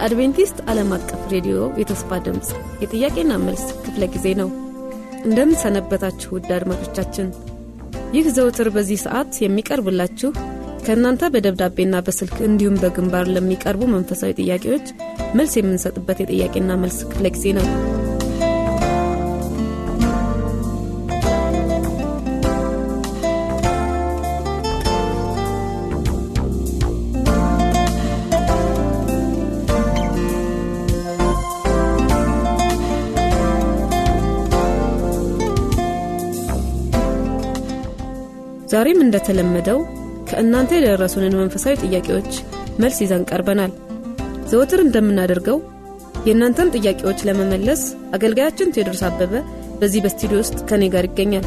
የአድቬንቲስት ዓለም አቀፍ ሬዲዮ የተስፋ ድምፅ የጥያቄና መልስ ክፍለ ጊዜ ነው። እንደምን ሰነበታችሁ ውድ አድማጮቻችን። ይህ ዘውትር በዚህ ሰዓት የሚቀርብላችሁ ከእናንተ በደብዳቤና በስልክ እንዲሁም በግንባር ለሚቀርቡ መንፈሳዊ ጥያቄዎች መልስ የምንሰጥበት የጥያቄና መልስ ክፍለ ጊዜ ነው። ዛሬም እንደተለመደው ከእናንተ የደረሱንን መንፈሳዊ ጥያቄዎች መልስ ይዘን ቀርበናል። ዘወትር እንደምናደርገው የእናንተን ጥያቄዎች ለመመለስ አገልጋያችን ቴዎድሮስ አበበ በዚህ በስቱዲዮ ውስጥ ከእኔ ጋር ይገኛል።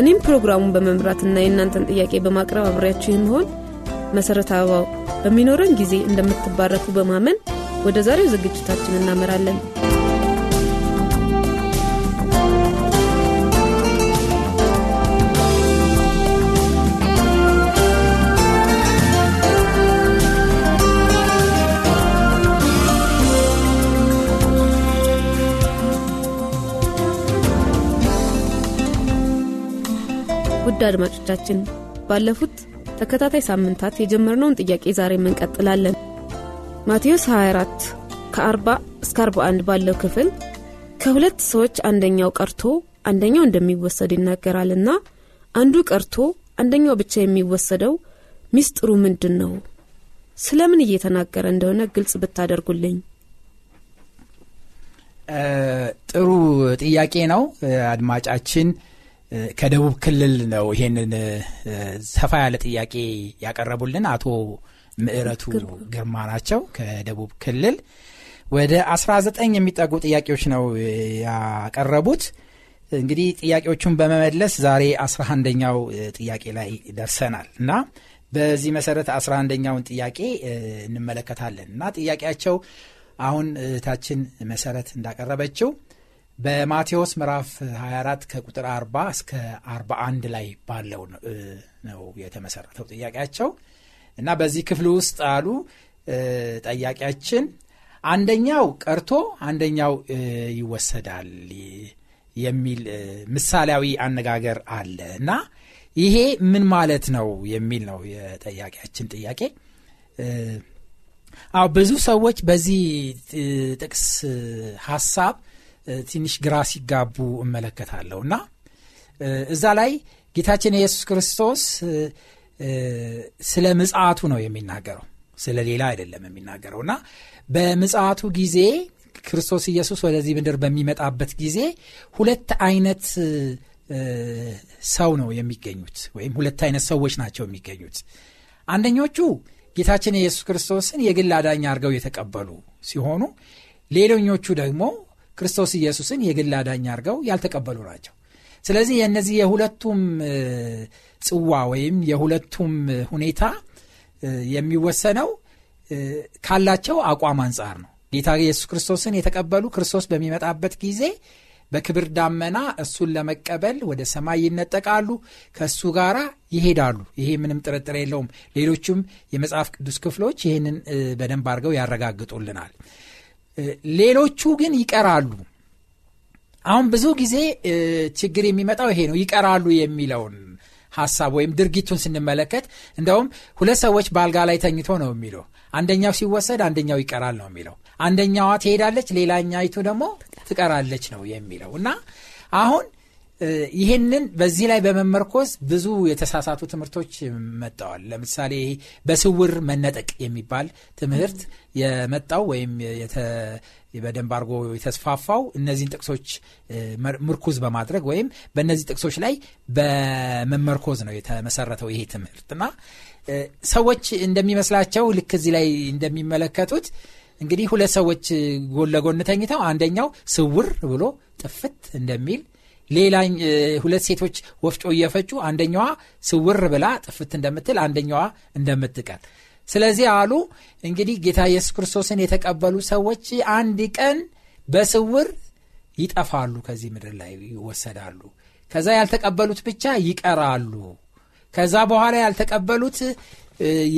እኔም ፕሮግራሙን በመምራትና የእናንተን ጥያቄ በማቅረብ አብሬያችሁ የምሆን መሠረት አበባው በሚኖረን ጊዜ እንደምትባረኩ በማመን ወደ ዛሬው ዝግጅታችን እናመራለን። ውድ አድማጮቻችን ባለፉት ተከታታይ ሳምንታት የጀመርነውን ጥያቄ ዛሬ እንቀጥላለን። ማቴዎስ 24 ከ40 እስከ 41 ባለው ክፍል ከሁለት ሰዎች አንደኛው ቀርቶ አንደኛው እንደሚወሰድ ይናገራልና አንዱ ቀርቶ አንደኛው ብቻ የሚወሰደው ሚስጥሩ ምንድን ነው? ስለምን እየተናገረ እንደሆነ ግልጽ ብታደርጉልኝ። ጥሩ ጥያቄ ነው። አድማጫችን ከደቡብ ክልል ነው ይሄንን ሰፋ ያለ ጥያቄ ያቀረቡልን አቶ ምዕረቱ ግርማ ናቸው ከደቡብ ክልል። ወደ 19 የሚጠጉ ጥያቄዎች ነው ያቀረቡት። እንግዲህ ጥያቄዎቹን በመመለስ ዛሬ 11ኛው ጥያቄ ላይ ደርሰናል እና በዚህ መሰረት 11ኛውን ጥያቄ እንመለከታለን እና ጥያቄያቸው አሁን እህታችን መሰረት እንዳቀረበችው በማቴዎስ ምዕራፍ 24 ከቁጥር 40 እስከ 41 ላይ ባለው ነው የተመሰረተው ጥያቄያቸው። እና በዚህ ክፍል ውስጥ አሉ ጠያቂያችን አንደኛው ቀርቶ አንደኛው ይወሰዳል የሚል ምሳሌያዊ አነጋገር አለ። እና ይሄ ምን ማለት ነው የሚል ነው የጠያቂያችን ጥያቄ። አዎ ብዙ ሰዎች በዚህ ጥቅስ ሀሳብ ትንሽ ግራ ሲጋቡ እመለከታለሁ። እና እዛ ላይ ጌታችን የኢየሱስ ክርስቶስ ስለ ምጽአቱ ነው የሚናገረው። ስለ ሌላ አይደለም የሚናገረው። እና በምጽአቱ ጊዜ ክርስቶስ ኢየሱስ ወደዚህ ምድር በሚመጣበት ጊዜ ሁለት አይነት ሰው ነው የሚገኙት ወይም ሁለት አይነት ሰዎች ናቸው የሚገኙት። አንደኞቹ ጌታችን የኢየሱስ ክርስቶስን የግል አዳኝ አድርገው የተቀበሉ ሲሆኑ ሌሎኞቹ ደግሞ ክርስቶስ ኢየሱስን የግል አዳኝ አድርገው ያልተቀበሉ ናቸው። ስለዚህ የእነዚህ የሁለቱም ጽዋ ወይም የሁለቱም ሁኔታ የሚወሰነው ካላቸው አቋም አንጻር ነው። ጌታ ኢየሱስ ክርስቶስን የተቀበሉ ክርስቶስ በሚመጣበት ጊዜ በክብር ዳመና እሱን ለመቀበል ወደ ሰማይ ይነጠቃሉ ከእሱ ጋር ይሄዳሉ። ይሄ ምንም ጥርጥር የለውም። ሌሎቹም የመጽሐፍ ቅዱስ ክፍሎች ይህንን በደንብ አድርገው ያረጋግጡልናል ሌሎቹ ግን ይቀራሉ። አሁን ብዙ ጊዜ ችግር የሚመጣው ይሄ ነው ይቀራሉ የሚለውን ሀሳብ ወይም ድርጊቱን ስንመለከት እንደውም ሁለት ሰዎች በአልጋ ላይ ተኝቶ ነው የሚለው። አንደኛው ሲወሰድ አንደኛው ይቀራል ነው የሚለው። አንደኛዋ ትሄዳለች ሌላኛይቱ ደግሞ ትቀራለች ነው የሚለው። እና አሁን ይህንን በዚህ ላይ በመመርኮዝ ብዙ የተሳሳቱ ትምህርቶች መጠዋል ለምሳሌ በስውር መነጠቅ የሚባል ትምህርት የመጣው ወይም በደንብ አድርጎ የተስፋፋው እነዚህን ጥቅሶች ምርኩዝ በማድረግ ወይም በእነዚህ ጥቅሶች ላይ በመመርኮዝ ነው የተመሰረተው ይሄ ትምህርት። እና ሰዎች እንደሚመስላቸው ልክ እዚህ ላይ እንደሚመለከቱት እንግዲህ ሁለት ሰዎች ጎን ለጎን ተኝተው አንደኛው ስውር ብሎ ጥፍት እንደሚል ሌላ ሁለት ሴቶች ወፍጮ እየፈጩ አንደኛዋ ስውር ብላ ጥፍት እንደምትል አንደኛዋ እንደምትቀር። ስለዚህ አሉ እንግዲህ ጌታ ኢየሱስ ክርስቶስን የተቀበሉ ሰዎች አንድ ቀን በስውር ይጠፋሉ ከዚህ ምድር ላይ ይወሰዳሉ። ከዛ ያልተቀበሉት ብቻ ይቀራሉ። ከዛ በኋላ ያልተቀበሉት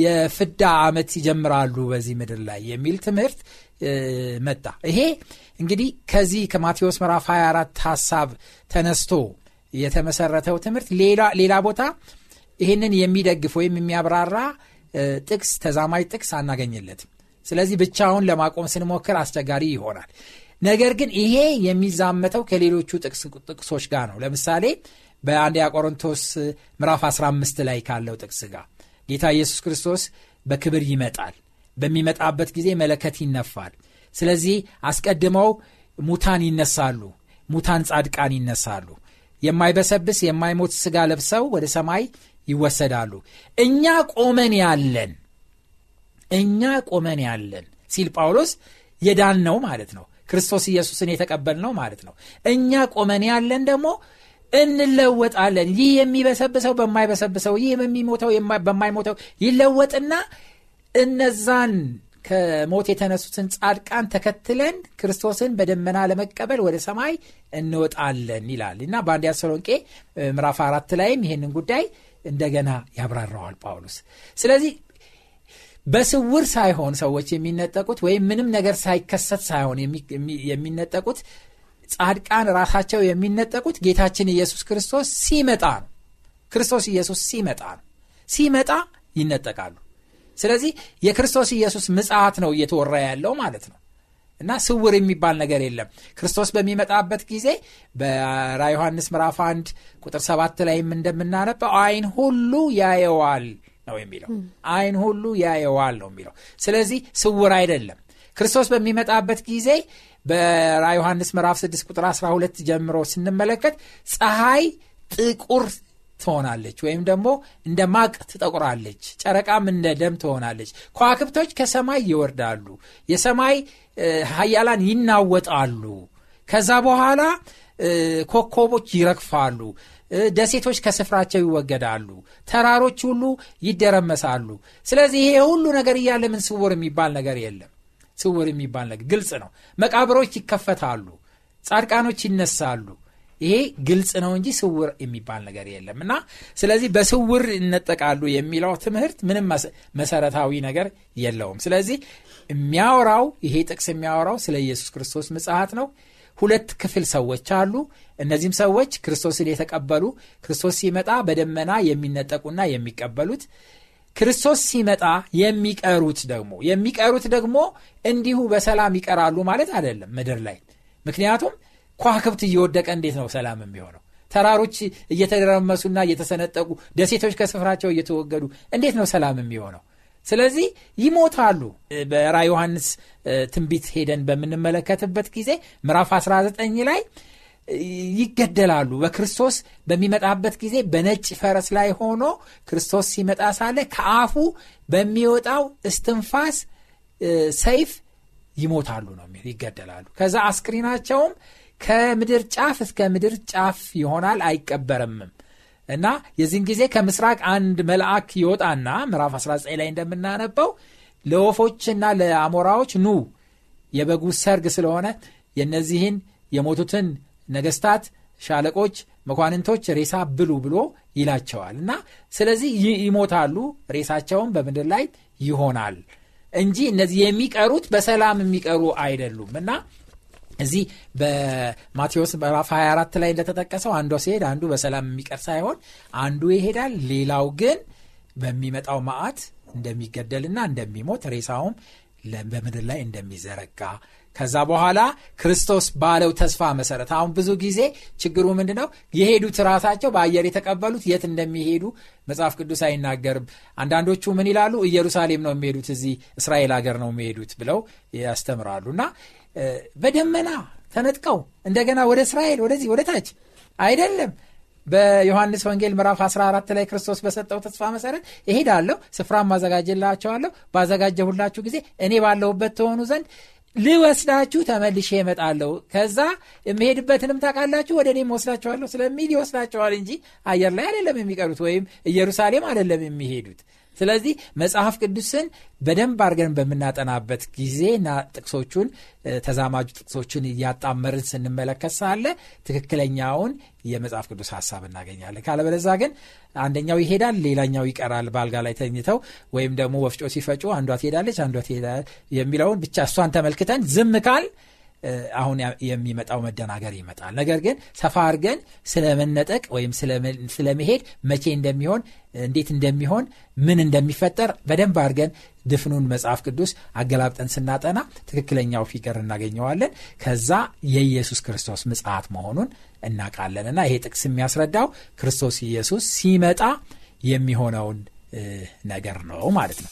የፍዳ ዓመት ይጀምራሉ በዚህ ምድር ላይ የሚል ትምህርት መጣ። ይሄ እንግዲህ ከዚህ ከማቴዎስ ምዕራፍ 24 ሐሳብ ተነስቶ የተመሰረተው ትምህርት ሌላ ቦታ ይህንን የሚደግፍ ወይም የሚያብራራ ጥቅስ ተዛማጅ ጥቅስ አናገኝለትም። ስለዚህ ብቻውን ለማቆም ስንሞክር አስቸጋሪ ይሆናል። ነገር ግን ይሄ የሚዛመተው ከሌሎቹ ጥቅሶች ጋር ነው። ለምሳሌ በአንደኛ ቆሮንቶስ ምዕራፍ 15 ላይ ካለው ጥቅስ ጋር ጌታ ኢየሱስ ክርስቶስ በክብር ይመጣል። በሚመጣበት ጊዜ መለከት ይነፋል ስለዚህ አስቀድመው ሙታን ይነሳሉ ሙታን ጻድቃን ይነሳሉ። የማይበሰብስ የማይሞት ስጋ ለብሰው ወደ ሰማይ ይወሰዳሉ። እኛ ቆመን ያለን እኛ ቆመን ያለን ሲል ጳውሎስ የዳን ነው ማለት ነው። ክርስቶስ ኢየሱስን የተቀበል ነው ማለት ነው። እኛ ቆመን ያለን ደግሞ እንለወጣለን። ይህ የሚበሰብሰው በማይበሰብሰው ይህ የሚሞተው በማይሞተው ይለወጥና እነዛን ከሞት የተነሱትን ጻድቃን ተከትለን ክርስቶስን በደመና ለመቀበል ወደ ሰማይ እንወጣለን ይላል። እና በአንድ ተሰሎንቄ ምዕራፍ አራት ላይም ይህንን ጉዳይ እንደገና ያብራራዋል ጳውሎስ። ስለዚህ በስውር ሳይሆን ሰዎች የሚነጠቁት ወይም ምንም ነገር ሳይከሰት ሳይሆን የሚነጠቁት ጻድቃን ራሳቸው የሚነጠቁት ጌታችን ኢየሱስ ክርስቶስ ሲመጣ ነው። ክርስቶስ ኢየሱስ ሲመጣ ነው። ሲመጣ ይነጠቃሉ ስለዚህ የክርስቶስ ኢየሱስ ምጽት ነው እየተወራ ያለው ማለት ነው። እና ስውር የሚባል ነገር የለም። ክርስቶስ በሚመጣበት ጊዜ በራ ዮሐንስ ምዕራፍ 1 ቁጥር 7 ላይም እንደምናነበው አይን ሁሉ ያየዋል ነው የሚለው። አይን ሁሉ ያየዋል ነው የሚለው። ስለዚህ ስውር አይደለም። ክርስቶስ በሚመጣበት ጊዜ በራ ዮሐንስ ምዕራፍ 6 ቁጥር 12 ጀምሮ ስንመለከት ፀሐይ ጥቁር ትሆናለች ወይም ደግሞ እንደ ማቅ ትጠቁራለች ጨረቃም እንደ ደም ትሆናለች። ከዋክብቶች ከሰማይ ይወርዳሉ የሰማይ ሀያላን ይናወጣሉ። ከዛ በኋላ ኮከቦች ይረግፋሉ ደሴቶች ከስፍራቸው ይወገዳሉ ተራሮች ሁሉ ይደረመሳሉ። ስለዚህ ይሄ ሁሉ ነገር እያለ ምን ስውር የሚባል ነገር የለም። ስውር የሚባል ነገር ግልጽ ነው። መቃብሮች ይከፈታሉ ጻድቃኖች ይነሳሉ ይሄ ግልጽ ነው እንጂ ስውር የሚባል ነገር የለም። እና ስለዚህ በስውር ይነጠቃሉ የሚለው ትምህርት ምንም መሰረታዊ ነገር የለውም። ስለዚህ የሚያወራው ይሄ ጥቅስ የሚያወራው ስለ ኢየሱስ ክርስቶስ ምጽሐት ነው። ሁለት ክፍል ሰዎች አሉ። እነዚህም ሰዎች ክርስቶስን የተቀበሉ ክርስቶስ ሲመጣ በደመና የሚነጠቁና የሚቀበሉት ክርስቶስ ሲመጣ የሚቀሩት ደግሞ የሚቀሩት ደግሞ እንዲሁ በሰላም ይቀራሉ ማለት አይደለም። ምድር ላይ ምክንያቱም ኳክብት እየወደቀ እንዴት ነው ሰላም የሚሆነው? ተራሮች እየተደረመሱና እየተሰነጠቁ ደሴቶች ከስፍራቸው እየተወገዱ እንዴት ነው ሰላም የሚሆነው? ስለዚህ ይሞታሉ። በራ ዮሐንስ ትንቢት ሄደን በምንመለከትበት ጊዜ ምዕራፍ 19 ላይ ይገደላሉ። በክርስቶስ በሚመጣበት ጊዜ በነጭ ፈረስ ላይ ሆኖ ክርስቶስ ሲመጣ ሳለ ከአፉ በሚወጣው እስትንፋስ ሰይፍ ይሞታሉ ነው የሚል ይገደላሉ። ከዛ አስክሪናቸውም ከምድር ጫፍ እስከ ምድር ጫፍ ይሆናል አይቀበርምም እና የዚህን ጊዜ ከምስራቅ አንድ መልአክ ይወጣና ምዕራፍ 19 ላይ እንደምናነበው ለወፎችና ለአሞራዎች ኑ የበጉ ሰርግ ስለሆነ የነዚህን የሞቱትን ነገስታት ሻለቆች መኳንንቶች ሬሳ ብሉ ብሎ ይላቸዋል። እና ስለዚህ ይሞታሉ ሬሳቸውን በምድር ላይ ይሆናል እንጂ እነዚህ የሚቀሩት በሰላም የሚቀሩ አይደሉም። እና እዚህ በማቴዎስ ምዕራፍ 24 ላይ እንደተጠቀሰው አንዷ ሲሄድ አንዱ በሰላም የሚቀር ሳይሆን አንዱ ይሄዳል ሌላው ግን በሚመጣው መዓት እንደሚገደልና እንደሚሞት ሬሳውም በምድር ላይ እንደሚዘረጋ። ከዛ በኋላ ክርስቶስ ባለው ተስፋ መሰረት አሁን ብዙ ጊዜ ችግሩ ምንድ ነው የሄዱት ራሳቸው በአየር የተቀበሉት የት እንደሚሄዱ መጽሐፍ ቅዱስ አይናገርም። አንዳንዶቹ ምን ይላሉ? ኢየሩሳሌም ነው የሚሄዱት እዚህ እስራኤል ሀገር ነው የሚሄዱት ብለው ያስተምራሉ እና በደመና ተነጥቀው እንደገና ወደ እስራኤል ወደዚህ ወደ ታች አይደለም። በዮሐንስ ወንጌል ምዕራፍ 14 ላይ ክርስቶስ በሰጠው ተስፋ መሰረት እሄዳለሁ ስፍራም ማዘጋጀላቸዋለሁ ባዘጋጀሁላችሁ ጊዜ እኔ ባለሁበት ተሆኑ ዘንድ ልወስዳችሁ ተመልሼ እመጣለሁ። ከዛ የምሄድበትንም ታውቃላችሁ ወደ እኔም ወስዳቸዋለሁ ስለሚል ይወስዳቸዋል እንጂ አየር ላይ አይደለም የሚቀሩት ወይም ኢየሩሳሌም አይደለም የሚሄዱት ስለዚህ መጽሐፍ ቅዱስን በደንብ አድርገን በምናጠናበት ጊዜና ጥቅሶቹን ተዛማጁ ጥቅሶችን እያጣመርን ስንመለከት ሳለ ትክክለኛውን የመጽሐፍ ቅዱስ ሀሳብ እናገኛለን። ካለበለዛ ግን አንደኛው ይሄዳል ሌላኛው ይቀራል። በአልጋ ላይ ተኝተው ወይም ደግሞ ወፍጮ ሲፈጩ አንዷ ትሄዳለች አንዷ ትሄዳል የሚለውን ብቻ እሷን ተመልክተን ዝም ካል አሁን የሚመጣው መደናገር ይመጣል። ነገር ግን ሰፋ አድርገን ስለመነጠቅ ወይም ስለመሄድ መቼ እንደሚሆን እንዴት እንደሚሆን ምን እንደሚፈጠር በደንብ አድርገን ድፍኑን መጽሐፍ ቅዱስ አገላብጠን ስናጠና ትክክለኛው ፊገር እናገኘዋለን። ከዛ የኢየሱስ ክርስቶስ ምጽት መሆኑን እናውቃለን። እና ይሄ ጥቅስ የሚያስረዳው ክርስቶስ ኢየሱስ ሲመጣ የሚሆነውን ነገር ነው ማለት ነው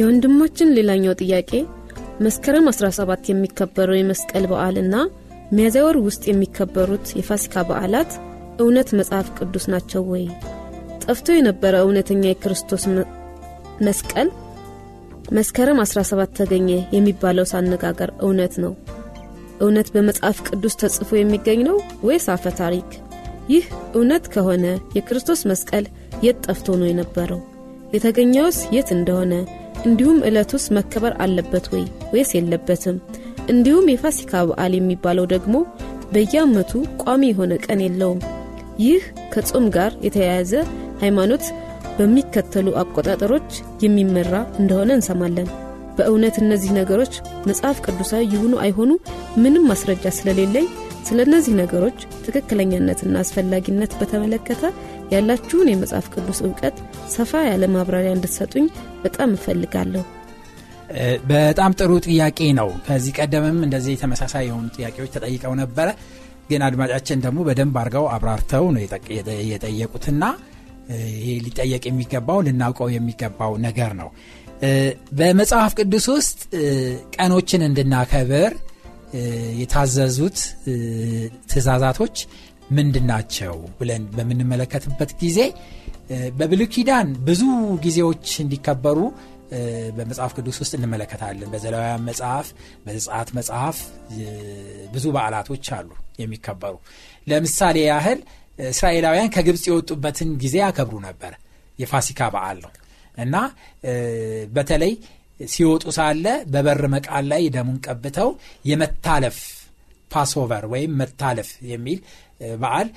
የወንድማችን ሌላኛው ጥያቄ መስከረም 17 የሚከበረው የመስቀል በዓልና ሚያዝያ ወር ውስጥ የሚከበሩት የፋሲካ በዓላት እውነት መጽሐፍ ቅዱስ ናቸው ወይ? ጠፍቶ የነበረ እውነተኛ የክርስቶስ መስቀል መስከረም 17 ተገኘ የሚባለው ሳነጋገር እውነት ነው? እውነት በመጽሐፍ ቅዱስ ተጽፎ የሚገኝ ነው ወይስ አፈ ታሪክ? ይህ እውነት ከሆነ የክርስቶስ መስቀል የት ጠፍቶ ነው የነበረው? የተገኘውስ የት እንደሆነ እንዲሁም ዕለቱስ መከበር አለበት ወይ ወይስ የለበትም? እንዲሁም የፋሲካ በዓል የሚባለው ደግሞ በየዓመቱ ቋሚ የሆነ ቀን የለውም። ይህ ከጾም ጋር የተያያዘ ሃይማኖት በሚከተሉ አቆጣጠሮች የሚመራ እንደሆነ እንሰማለን። በእውነት እነዚህ ነገሮች መጽሐፍ ቅዱሳዊ ይሁኑ አይሆኑ ምንም ማስረጃ ስለሌለኝ ስለ እነዚህ ነገሮች ትክክለኛነትና አስፈላጊነት በተመለከተ ያላችሁን የመጽሐፍ ቅዱስ እውቀት ሰፋ ያለ ማብራሪያ እንድትሰጡኝ በጣም እፈልጋለሁ። በጣም ጥሩ ጥያቄ ነው። ከዚህ ቀደምም እንደዚህ ተመሳሳይ የሆኑ ጥያቄዎች ተጠይቀው ነበረ። ግን አድማጫችን ደግሞ በደንብ አድርገው አብራርተው ነው የጠየቁትና ይሄ ሊጠየቅ የሚገባው ልናውቀው የሚገባው ነገር ነው። በመጽሐፍ ቅዱስ ውስጥ ቀኖችን እንድናከብር የታዘዙት ትእዛዛቶች ምንድን ናቸው ብለን በምንመለከትበት ጊዜ በብሉ ኪዳን ብዙ ጊዜዎች እንዲከበሩ በመጽሐፍ ቅዱስ ውስጥ እንመለከታለን። በዘሌዋውያን መጽሐፍ፣ በዘጸአት መጽሐፍ ብዙ በዓላቶች አሉ የሚከበሩ። ለምሳሌ ያህል እስራኤላውያን ከግብፅ የወጡበትን ጊዜ ያከብሩ ነበር። የፋሲካ በዓል ነው እና በተለይ ሲወጡ ሳለ በበር መቃን ላይ ደሙን ቀብተው የመታለፍ Passover ወይም መታለፍ የሚል በዓል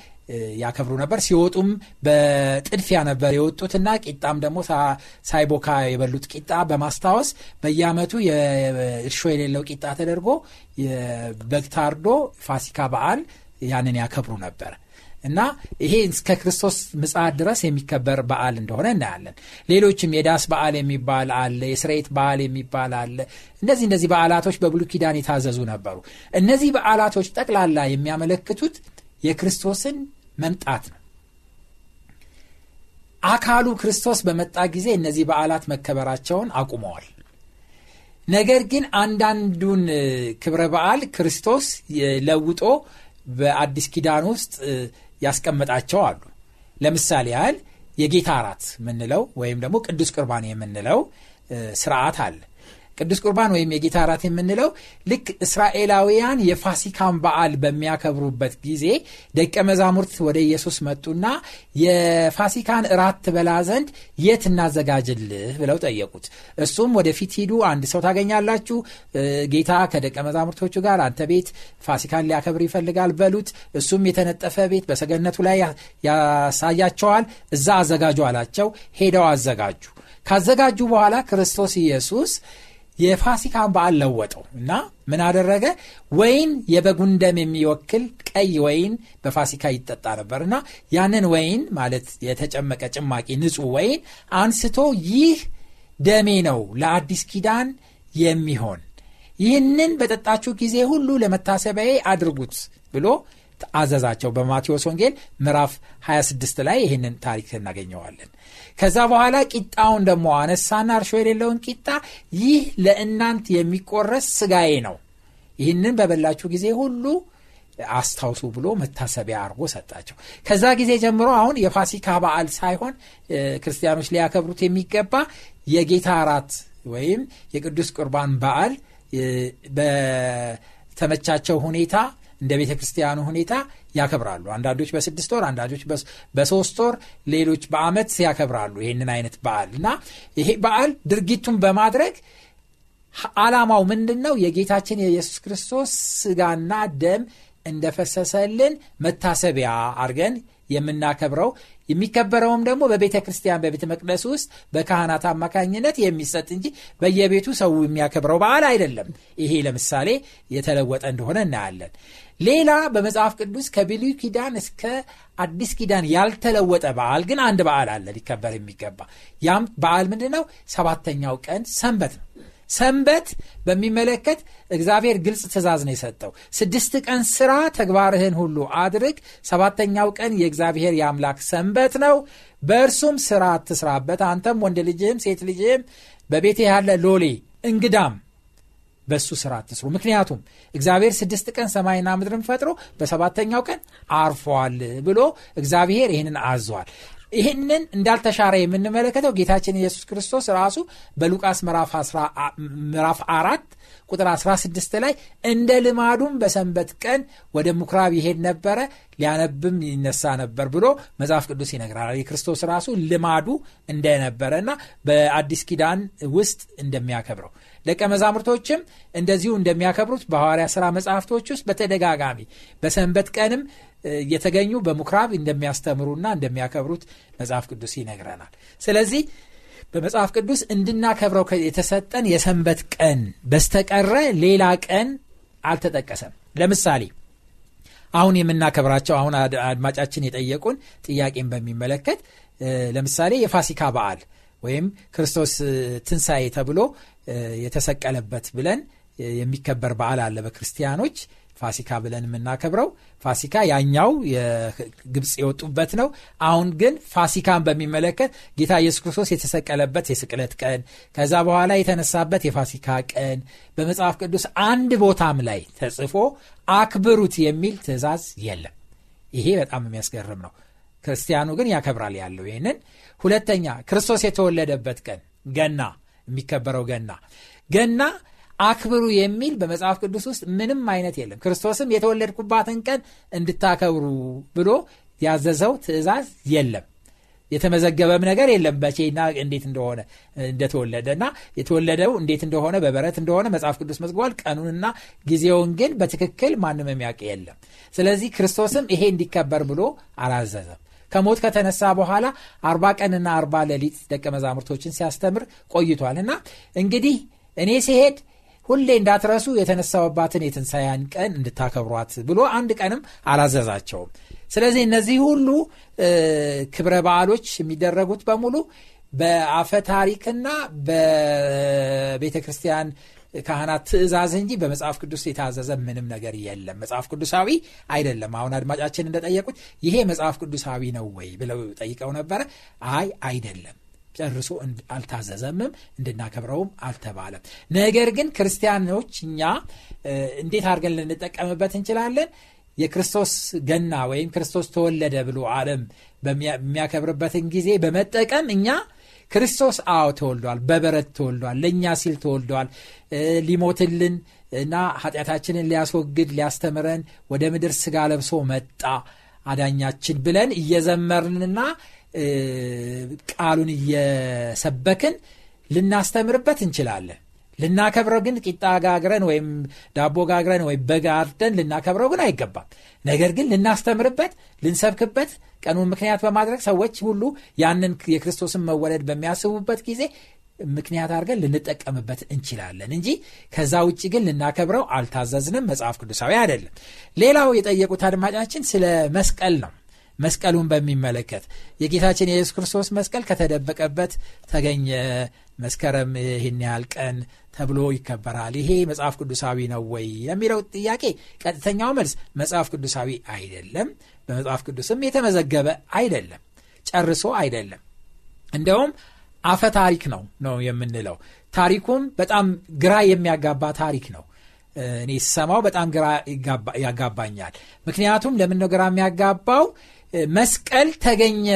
ያከብሩ ነበር። ሲወጡም በጥድፊያ ነበር የወጡትና ቂጣም ደግሞ ሳይቦካ የበሉት ቂጣ በማስታወስ በየዓመቱ የእርሾ የሌለው ቂጣ ተደርጎ በግ ታርዶ ፋሲካ በዓል ያንን ያከብሩ ነበር እና ይሄ እስከ ክርስቶስ ምጽአት ድረስ የሚከበር በዓል እንደሆነ እናያለን። ሌሎችም የዳስ በዓል የሚባል አለ፣ የስርየት በዓል የሚባል አለ። እንደዚህ እንደዚህ በዓላቶች በብሉይ ኪዳን የታዘዙ ነበሩ። እነዚህ በዓላቶች ጠቅላላ የሚያመለክቱት የክርስቶስን መምጣት ነው። አካሉ ክርስቶስ በመጣ ጊዜ እነዚህ በዓላት መከበራቸውን አቁመዋል። ነገር ግን አንዳንዱን ክብረ በዓል ክርስቶስ ለውጦ በአዲስ ኪዳን ውስጥ ያስቀመጣቸው አሉ። ለምሳሌ ያህል የጌታ እራት የምንለው ወይም ደግሞ ቅዱስ ቁርባን የምንለው ስርዓት አለ። ቅዱስ ቁርባን ወይም የጌታ እራት የምንለው ልክ እስራኤላውያን የፋሲካን በዓል በሚያከብሩበት ጊዜ ደቀ መዛሙርት ወደ ኢየሱስ መጡና የፋሲካን እራት ትበላ ዘንድ የት እናዘጋጅልህ ብለው ጠየቁት። እሱም ወደፊት ሂዱ፣ አንድ ሰው ታገኛላችሁ፣ ጌታ ከደቀ መዛሙርቶቹ ጋር አንተ ቤት ፋሲካን ሊያከብር ይፈልጋል በሉት። እሱም የተነጠፈ ቤት በሰገነቱ ላይ ያሳያቸዋል። እዛ አዘጋጁ አላቸው። ሄደው አዘጋጁ። ካዘጋጁ በኋላ ክርስቶስ ኢየሱስ የፋሲካን በዓል ለወጠው እና ምን አደረገ? ወይን የበጉን ደም የሚወክል ቀይ ወይን በፋሲካ ይጠጣ ነበር እና ያንን ወይን ማለት የተጨመቀ ጭማቂ ንጹሕ ወይን አንስቶ ይህ ደሜ ነው ለአዲስ ኪዳን የሚሆን ይህንን በጠጣችሁ ጊዜ ሁሉ ለመታሰቢያዬ አድርጉት ብሎ አዘዛቸው። በማቴዎስ ወንጌል ምዕራፍ 26 ላይ ይህንን ታሪክ እናገኘዋለን። ከዛ በኋላ ቂጣውን ደግሞ አነሳና እርሾ የሌለውን ቂጣ ይህ ለእናንት የሚቆረስ ስጋዬ ነው፣ ይህንን በበላችሁ ጊዜ ሁሉ አስታውሱ ብሎ መታሰቢያ አድርጎ ሰጣቸው። ከዛ ጊዜ ጀምሮ አሁን የፋሲካ በዓል ሳይሆን ክርስቲያኖች ሊያከብሩት የሚገባ የጌታ እራት ወይም የቅዱስ ቁርባን በዓል በተመቻቸው ሁኔታ እንደ ቤተ ክርስቲያኑ ሁኔታ ያከብራሉ። አንዳንዶች በስድስት ወር፣ አንዳንዶች በሶስት ወር፣ ሌሎች በዓመት ያከብራሉ ይህንን አይነት በዓል እና ይሄ በዓል ድርጊቱን በማድረግ ዓላማው ምንድን ነው? የጌታችን የኢየሱስ ክርስቶስ ስጋና ደም እንደፈሰሰልን መታሰቢያ አድርገን የምናከብረው የሚከበረውም ደግሞ በቤተ ክርስቲያን በቤተ መቅደስ ውስጥ በካህናት አማካኝነት የሚሰጥ እንጂ በየቤቱ ሰው የሚያከብረው በዓል አይደለም። ይሄ ለምሳሌ የተለወጠ እንደሆነ እናያለን። ሌላ በመጽሐፍ ቅዱስ ከብሉይ ኪዳን እስከ አዲስ ኪዳን ያልተለወጠ በዓል ግን አንድ በዓል አለ ሊከበር የሚገባ ያም በዓል ምንድን ነው? ሰባተኛው ቀን ሰንበት ነው። ሰንበት በሚመለከት እግዚአብሔር ግልጽ ትእዛዝ ነው የሰጠው። ስድስት ቀን ስራ ተግባርህን ሁሉ አድርግ፣ ሰባተኛው ቀን የእግዚአብሔር የአምላክ ሰንበት ነው፣ በእርሱም ስራ አትስራበት፣ አንተም ወንድ ልጅህም ሴት ልጅህም በቤት ያለ ሎሌ እንግዳም በእሱ ስራ አትስሩ። ምክንያቱም እግዚአብሔር ስድስት ቀን ሰማይና ምድርን ፈጥሮ በሰባተኛው ቀን አርፏል ብሎ እግዚአብሔር ይህንን አዟል። ይህንን እንዳልተሻረ የምንመለከተው ጌታችን ኢየሱስ ክርስቶስ ራሱ በሉቃስ ምዕራፍ አራት ቁጥር 16 ላይ እንደ ልማዱም በሰንበት ቀን ወደ ምኩራብ ይሄድ ነበረ፣ ሊያነብም ይነሳ ነበር ብሎ መጽሐፍ ቅዱስ ይነግራል። የክርስቶስ ራሱ ልማዱ እንደነበረ እና በአዲስ ኪዳን ውስጥ እንደሚያከብረው ደቀ መዛሙርቶችም እንደዚሁ እንደሚያከብሩት በሐዋርያ ሥራ መጽሐፍቶች ውስጥ በተደጋጋሚ በሰንበት ቀንም እየተገኙ በምኩራብ እንደሚያስተምሩና እንደሚያከብሩት መጽሐፍ ቅዱስ ይነግረናል። ስለዚህ በመጽሐፍ ቅዱስ እንድናከብረው የተሰጠን የሰንበት ቀን በስተቀረ ሌላ ቀን አልተጠቀሰም። ለምሳሌ አሁን የምናከብራቸው አሁን አድማጫችን የጠየቁን ጥያቄን በሚመለከት ለምሳሌ የፋሲካ በዓል ወይም ክርስቶስ ትንሣኤ ተብሎ የተሰቀለበት ብለን የሚከበር በዓል አለ በክርስቲያኖች ፋሲካ ብለን የምናከብረው ፋሲካ ያኛው የግብፅ የወጡበት ነው። አሁን ግን ፋሲካን በሚመለከት ጌታ ኢየሱስ ክርስቶስ የተሰቀለበት የስቅለት ቀን፣ ከዛ በኋላ የተነሳበት የፋሲካ ቀን በመጽሐፍ ቅዱስ አንድ ቦታም ላይ ተጽፎ አክብሩት የሚል ትእዛዝ የለም። ይሄ በጣም የሚያስገርም ነው። ክርስቲያኑ ግን ያከብራል ያለው ይህንን። ሁለተኛ ክርስቶስ የተወለደበት ቀን ገና፣ የሚከበረው ገና ገና አክብሩ የሚል በመጽሐፍ ቅዱስ ውስጥ ምንም አይነት የለም። ክርስቶስም የተወለድኩባትን ቀን እንድታከብሩ ብሎ ያዘዘው ትእዛዝ የለም። የተመዘገበም ነገር የለም መቼና እንዴት እንደሆነ እንደተወለደ እና የተወለደው እንዴት እንደሆነ በበረት እንደሆነ መጽሐፍ ቅዱስ መዝግቧል። ቀኑንና ጊዜውን ግን በትክክል ማንም የሚያውቅ የለም። ስለዚህ ክርስቶስም ይሄ እንዲከበር ብሎ አላዘዘም። ከሞት ከተነሳ በኋላ አርባ ቀንና አርባ ሌሊት ደቀ መዛሙርቶችን ሲያስተምር ቆይቷል እና እንግዲህ እኔ ሲሄድ ሁሌ እንዳትረሱ የተነሳውባትን የትንሣኤን ቀን እንድታከብሯት ብሎ አንድ ቀንም አላዘዛቸውም። ስለዚህ እነዚህ ሁሉ ክብረ በዓሎች የሚደረጉት በሙሉ በአፈ ታሪክና በቤተ ክርስቲያን ካህናት ትእዛዝ እንጂ በመጽሐፍ ቅዱስ የታዘዘ ምንም ነገር የለም። መጽሐፍ ቅዱሳዊ አይደለም። አሁን አድማጫችን እንደጠየቁት ይሄ መጽሐፍ ቅዱሳዊ ነው ወይ ብለው ጠይቀው ነበረ። አይ አይደለም ጨርሶ አልታዘዘምም፣ እንድናከብረውም አልተባለም። ነገር ግን ክርስቲያኖች እኛ እንዴት አድርገን ልንጠቀምበት እንችላለን? የክርስቶስ ገና ወይም ክርስቶስ ተወለደ ብሎ ዓለም በሚያከብርበትን ጊዜ በመጠቀም እኛ ክርስቶስ አዎ ተወልዷል በበረት ተወልዷል ለእኛ ሲል ተወልዷል። ሊሞትልን እና ኃጢአታችንን ሊያስወግድ ሊያስተምረን ወደ ምድር ስጋ ለብሶ መጣ አዳኛችን ብለን እየዘመርንና ቃሉን እየሰበክን ልናስተምርበት እንችላለን ልናከብረው ግን ቂጣ ጋግረን ወይም ዳቦ ጋግረን ወይም በጋርደን ልናከብረው ግን አይገባም። ነገር ግን ልናስተምርበት ልንሰብክበት ቀኑን ምክንያት በማድረግ ሰዎች ሁሉ ያንን የክርስቶስን መወለድ በሚያስቡበት ጊዜ ምክንያት አድርገን ልንጠቀምበት እንችላለን እንጂ ከዛ ውጭ ግን ልናከብረው አልታዘዝንም። መጽሐፍ ቅዱሳዊ አይደለም። ሌላው የጠየቁት አድማጫችን ስለ መስቀል ነው። መስቀሉን በሚመለከት የጌታችን የኢየሱስ ክርስቶስ መስቀል ከተደበቀበት ተገኘ መስከረም ይህን ያህል ቀን ተብሎ ይከበራል? ይሄ መጽሐፍ ቅዱሳዊ ነው ወይ? የሚለው ጥያቄ ቀጥተኛው መልስ መጽሐፍ ቅዱሳዊ አይደለም። በመጽሐፍ ቅዱስም የተመዘገበ አይደለም። ጨርሶ አይደለም። እንደውም አፈ ታሪክ ነው ነው የምንለው። ታሪኩም በጣም ግራ የሚያጋባ ታሪክ ነው። እኔ ስሰማው በጣም ግራ ያጋባኛል። ምክንያቱም ለምን ነው ግራ የሚያጋባው? መስቀል ተገኘ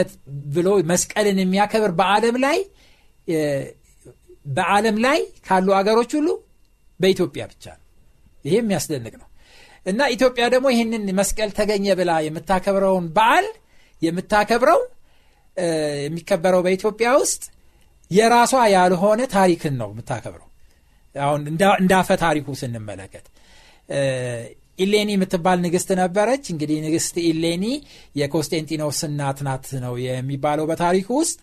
ብሎ መስቀልን የሚያከብር በዓለም ላይ በዓለም ላይ ካሉ አገሮች ሁሉ በኢትዮጵያ ብቻ ነው። ይሄ የሚያስደንቅ ነው። እና ኢትዮጵያ ደግሞ ይህንን መስቀል ተገኘ ብላ የምታከብረውን በዓል የምታከብረው የሚከበረው በኢትዮጵያ ውስጥ የራሷ ያልሆነ ታሪክን ነው የምታከብረው። አሁን እንደ አፈ ታሪኩ ስንመለከት ኢሌኒ የምትባል ንግስት ነበረች። እንግዲህ ንግስት ኢሌኒ የኮንስቴንቲኖስ እናት ናት ነው የሚባለው በታሪኩ ውስጥ።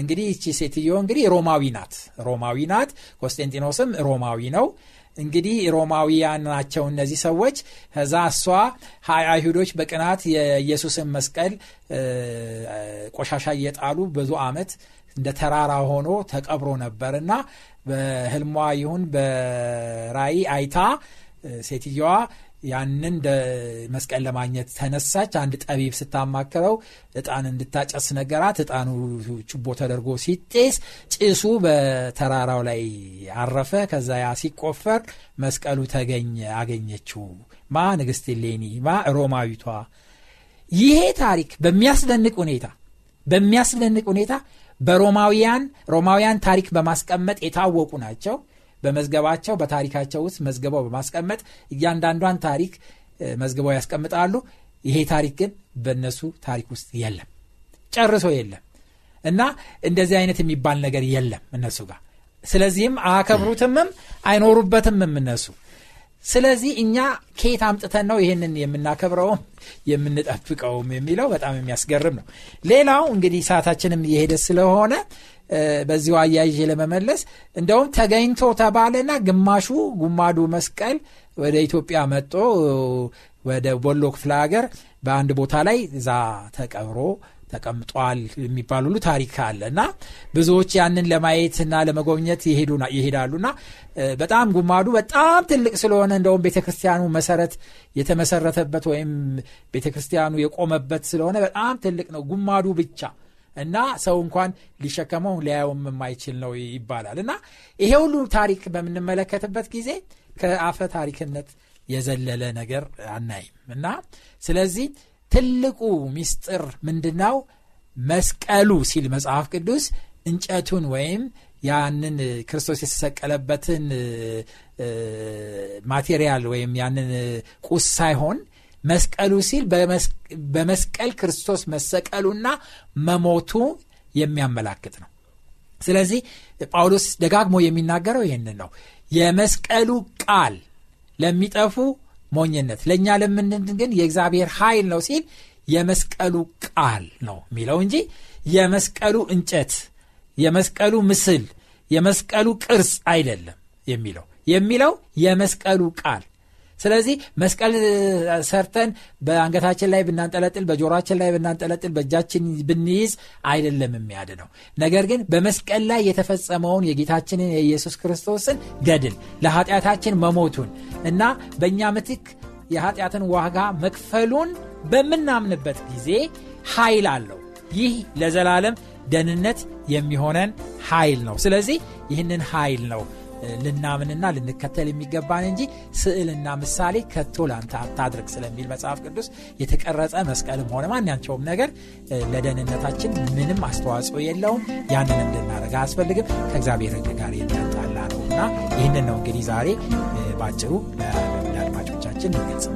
እንግዲህ ይቺ ሴትዮ እንግዲህ ሮማዊ ናት። ሮማዊ ናት። ኮንስቴንቲኖስም ሮማዊ ነው። እንግዲህ ሮማዊያን ናቸው እነዚህ ሰዎች። ከዛ እሷ አይሁዶች በቅናት የኢየሱስን መስቀል ቆሻሻ እየጣሉ ብዙ አመት እንደ ተራራ ሆኖ ተቀብሮ ነበር እና በህልሟ ይሁን በራይ አይታ ሴትየዋ ያንን መስቀል ለማግኘት ተነሳች። አንድ ጠቢብ ስታማክረው እጣን እንድታጨስ ነገራት። እጣኑ ችቦ ተደርጎ ሲጤስ ጭሱ በተራራው ላይ አረፈ። ከዛ ያ ሲቆፈር መስቀሉ ተገኘ አገኘችው። ማ ንግስት ሌኒ ማ ሮማዊቷ። ይሄ ታሪክ በሚያስደንቅ ሁኔታ በሚያስደንቅ ሁኔታ በሮማውያን ሮማውያን ታሪክ በማስቀመጥ የታወቁ ናቸው በመዝገባቸው በታሪካቸው ውስጥ መዝገበው በማስቀመጥ እያንዳንዷን ታሪክ መዝግበው ያስቀምጣሉ። ይሄ ታሪክ ግን በእነሱ ታሪክ ውስጥ የለም። ጨርሶ የለም። እና እንደዚህ አይነት የሚባል ነገር የለም እነሱ ጋር። ስለዚህም አያከብሩትምም አይኖሩበትምም እነሱ። ስለዚህ እኛ ከየት አምጥተን ነው ይህንን የምናከብረውም የምንጠብቀውም የሚለው በጣም የሚያስገርም ነው። ሌላው እንግዲህ ሰዓታችንም እየሄደ ስለሆነ በዚሁ አያይዤ ለመመለስ እንደውም ተገኝቶ ተባለና ግማሹ ጉማዱ መስቀል ወደ ኢትዮጵያ መጦ ወደ ቦሎ ክፍለ ሀገር በአንድ ቦታ ላይ እዛ ተቀብሮ ተቀምጧል የሚባል ሁሉ ታሪክ አለ እና ብዙዎች ያንን ለማየትና ለመጎብኘት ይሄዳሉና በጣም ጉማዱ በጣም ትልቅ ስለሆነ እንደውም ቤተክርስቲያኑ መሰረት የተመሰረተበት ወይም ቤተክርስቲያኑ የቆመበት ስለሆነ በጣም ትልቅ ነው። ጉማዱ ብቻ እና ሰው እንኳን ሊሸከመው ሊያየውም የማይችል ነው ይባላል። እና ይሄ ሁሉ ታሪክ በምንመለከትበት ጊዜ ከአፈ ታሪክነት የዘለለ ነገር አናይም። እና ስለዚህ ትልቁ ሚስጥር ምንድነው? መስቀሉ ሲል መጽሐፍ ቅዱስ እንጨቱን ወይም ያንን ክርስቶስ የተሰቀለበትን ማቴሪያል ወይም ያንን ቁስ ሳይሆን መስቀሉ ሲል በመስቀል ክርስቶስ መሰቀሉና መሞቱ የሚያመላክት ነው። ስለዚህ ጳውሎስ ደጋግሞ የሚናገረው ይህንን ነው። የመስቀሉ ቃል ለሚጠፉ ሞኝነት ለእኛ ለምንን ግን የእግዚአብሔር ኃይል ነው ሲል የመስቀሉ ቃል ነው የሚለው እንጂ የመስቀሉ እንጨት የመስቀሉ ምስል የመስቀሉ ቅርጽ አይደለም የሚለው። የሚለው የመስቀሉ ቃል ስለዚህ መስቀል ሰርተን በአንገታችን ላይ ብናንጠለጥል በጆሮችን ላይ ብናንጠለጥል በእጃችን ብንይዝ አይደለም የሚያድነው። ነገር ግን በመስቀል ላይ የተፈጸመውን የጌታችንን የኢየሱስ ክርስቶስን ገድል ለኃጢአታችን መሞቱን እና በእኛ ምትክ የኃጢአትን ዋጋ መክፈሉን በምናምንበት ጊዜ ኃይል አለው። ይህ ለዘላለም ደህንነት የሚሆነን ኃይል ነው። ስለዚህ ይህንን ኃይል ነው ልናምንና ልንከተል የሚገባን እንጂ ስዕልና ምሳሌ ከቶ ላንተ አታድርግ ስለሚል መጽሐፍ ቅዱስ የተቀረጸ መስቀልም ሆነ ማናቸውም ነገር ለደህንነታችን ምንም አስተዋጽኦ የለውም። ያንንም ልናደርግ አያስፈልግም። ከእግዚአብሔር ሕግ ጋር የሚያጣላ ነው እና ይህንን ነው እንግዲህ ዛሬ ባጭሩ ለአድማጮቻችን ልገልጽ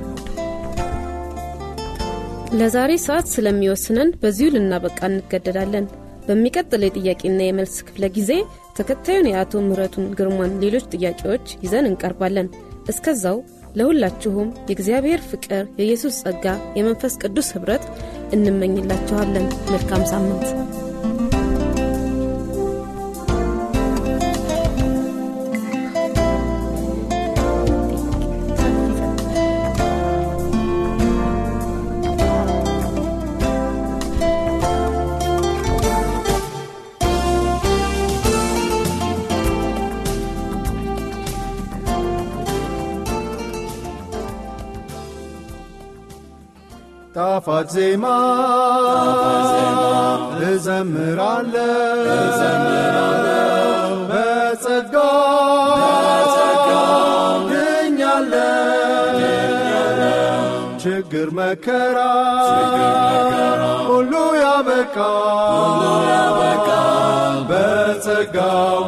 ለዛሬ ሰዓት ስለሚወስነን በዚሁ ልናበቃ እንገደዳለን። በሚቀጥለው የጥያቄና የመልስ ክፍለ ጊዜ ተከታዩን የአቶ ምህረቱን ግርማን ሌሎች ጥያቄዎች ይዘን እንቀርባለን። እስከዛው ለሁላችሁም የእግዚአብሔር ፍቅር፣ የኢየሱስ ጸጋ፣ የመንፈስ ቅዱስ ኅብረት እንመኝላችኋለን። መልካም ሳምንት ጣፋት ዜማ እዘምራለሁ። በጸጋ ድኛለሁ ችግር መከራ ሁሉ ያበቃ በጸጋው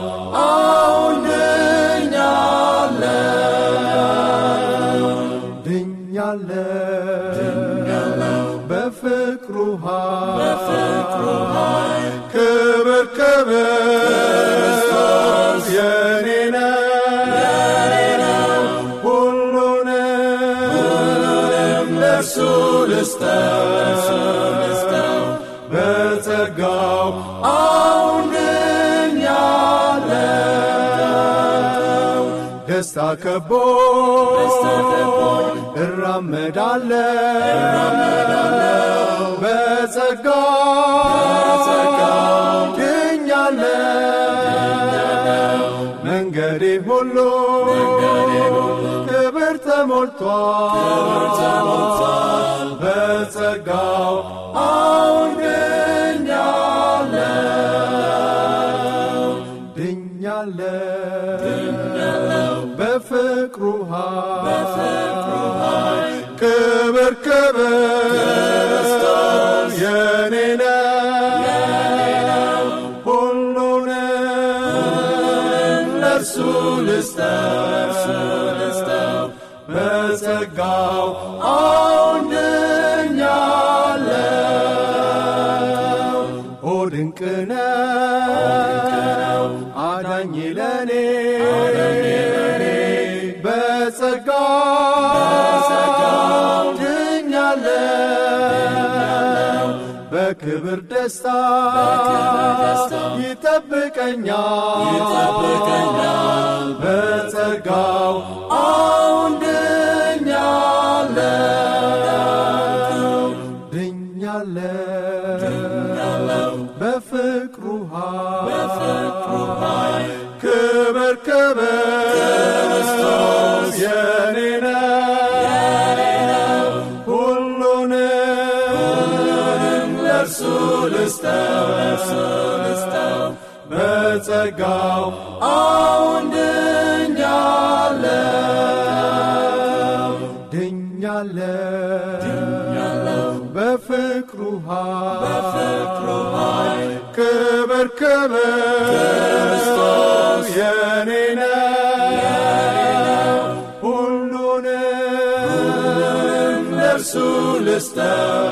አሁን ድኛለሁ። ድኛለሁ በፍቅሩ ኃይል ክብር ክብር የኔ ነው ሁሉንም ለእርሱ ልስጠው በጸጋው ደስታ ከቦኝ እራመዳለሁ በጸጋው ድኛለሁ መንገዴ ሁሉ ክብር ተሞልቷል በክብር ደስታ ይጠብቀኛል። በጸጋው አሁን ድኛለሁ ድኛለሁ። በፍቅሩ ኃይል ክብር ክብር በጸጋው አሁን ድኛለሁ ድኛለሁ በፍቅሩ ኃይል ክብር ክብር የኔ ነው። ሁሉንም ለእርሱ ልስጠው